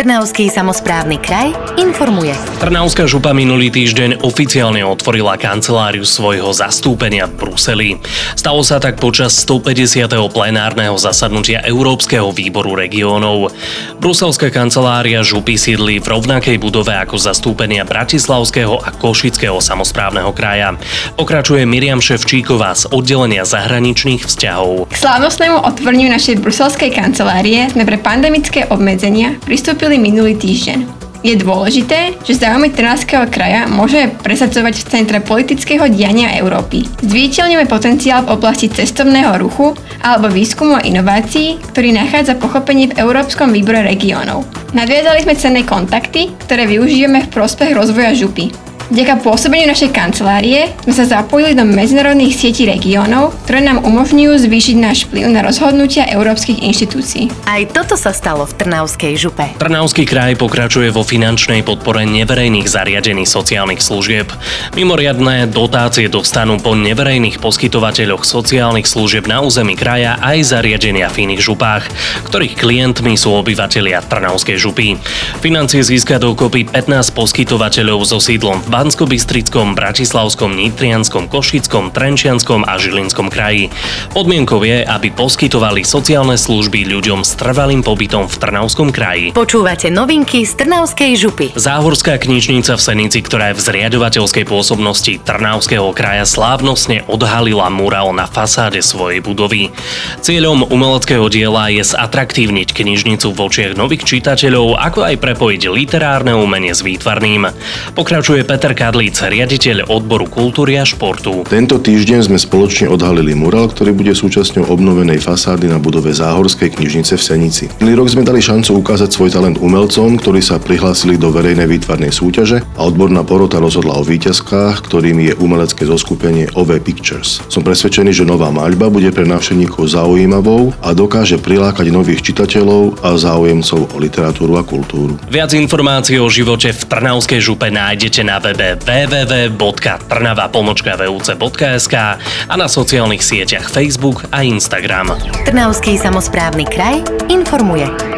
Trnavský samozprávny kraj informuje. Trnavská župa minulý týždeň oficiálne otvorila kanceláriu svojho zastúpenia v Bruseli. Stalo sa tak počas 150. plenárneho zasadnutia Európskeho výboru regiónov. Bruselská kancelária župy sídli v rovnakej budove ako zastúpenia Bratislavského a Košického samozprávneho kraja. Pokračuje Miriam Ševčíková z oddelenia zahraničných vzťahov. K slávnostnému otvoreniu našej bruselskej kancelárie sme pre pandemické obmedzenia pristúpili schválili minulý týždeň. Je dôležité, že záujmy Trnavského kraja môžeme presadzovať v centre politického diania Európy. Zviditeľňujeme potenciál v oblasti cestovného ruchu alebo výskumu a inovácií, ktorý nachádza pochopenie v Európskom výbore regiónov. Nadviazali sme cenné kontakty, ktoré využijeme v prospech rozvoja župy. Vďaka pôsobeniu našej kancelárie sme sa zapojili do medzinárodných sietí regiónov, ktoré nám umožňujú zvýšiť náš vplyv na rozhodnutia európskych inštitúcií. Aj toto sa stalo v Trnavskej župe. Trnavský kraj pokračuje vo finančnej podpore neverejných zariadení sociálnych služieb. Mimoriadné dotácie dostanú po neverejných poskytovateľoch sociálnych služieb na území kraja aj zariadenia v iných župách, ktorých klientmi sú obyvatelia Trnavskej župy. Financie získa dokopy 15 poskytovateľov so sídlom v Bansko-Bystrickom, Bratislavskom, Nitrianskom, Košickom, Trenčianskom a Žilinskom kraji. Podmienkou je, aby poskytovali sociálne služby ľuďom s trvalým pobytom v Trnavskom kraji. Počúvate novinky z Trnavskej župy. Záhorská knižnica v Senici, ktorá je v zriadovateľskej pôsobnosti Trnavského kraja slávnostne odhalila murál na fasáde svojej budovy. Cieľom umeleckého diela je zatraktívniť knižnicu v očiach nových čitateľov, ako aj prepojiť literárne umenie s výtvarným. Pokračuje Peter Peter Kadlíc, riaditeľ odboru kultúry a športu. Tento týždeň sme spoločne odhalili mural, ktorý bude súčasťou obnovenej fasády na budove Záhorskej knižnice v Senici. Minulý rok sme dali šancu ukázať svoj talent umelcom, ktorí sa prihlásili do verejnej výtvarnej súťaže a odborná porota rozhodla o víťazkách, ktorými je umelecké zoskupenie OV Pictures. Som presvedčený, že nová maľba bude pre návštevníkov zaujímavou a dokáže prilákať nových čitateľov a záujemcov o literatúru a kultúru. Viac informácií o živote v Trnavskej župe nájdete na webe webe www.trnava.vuc.sk a na sociálnych sieťach Facebook a Instagram. Trnavský samozprávny kraj informuje.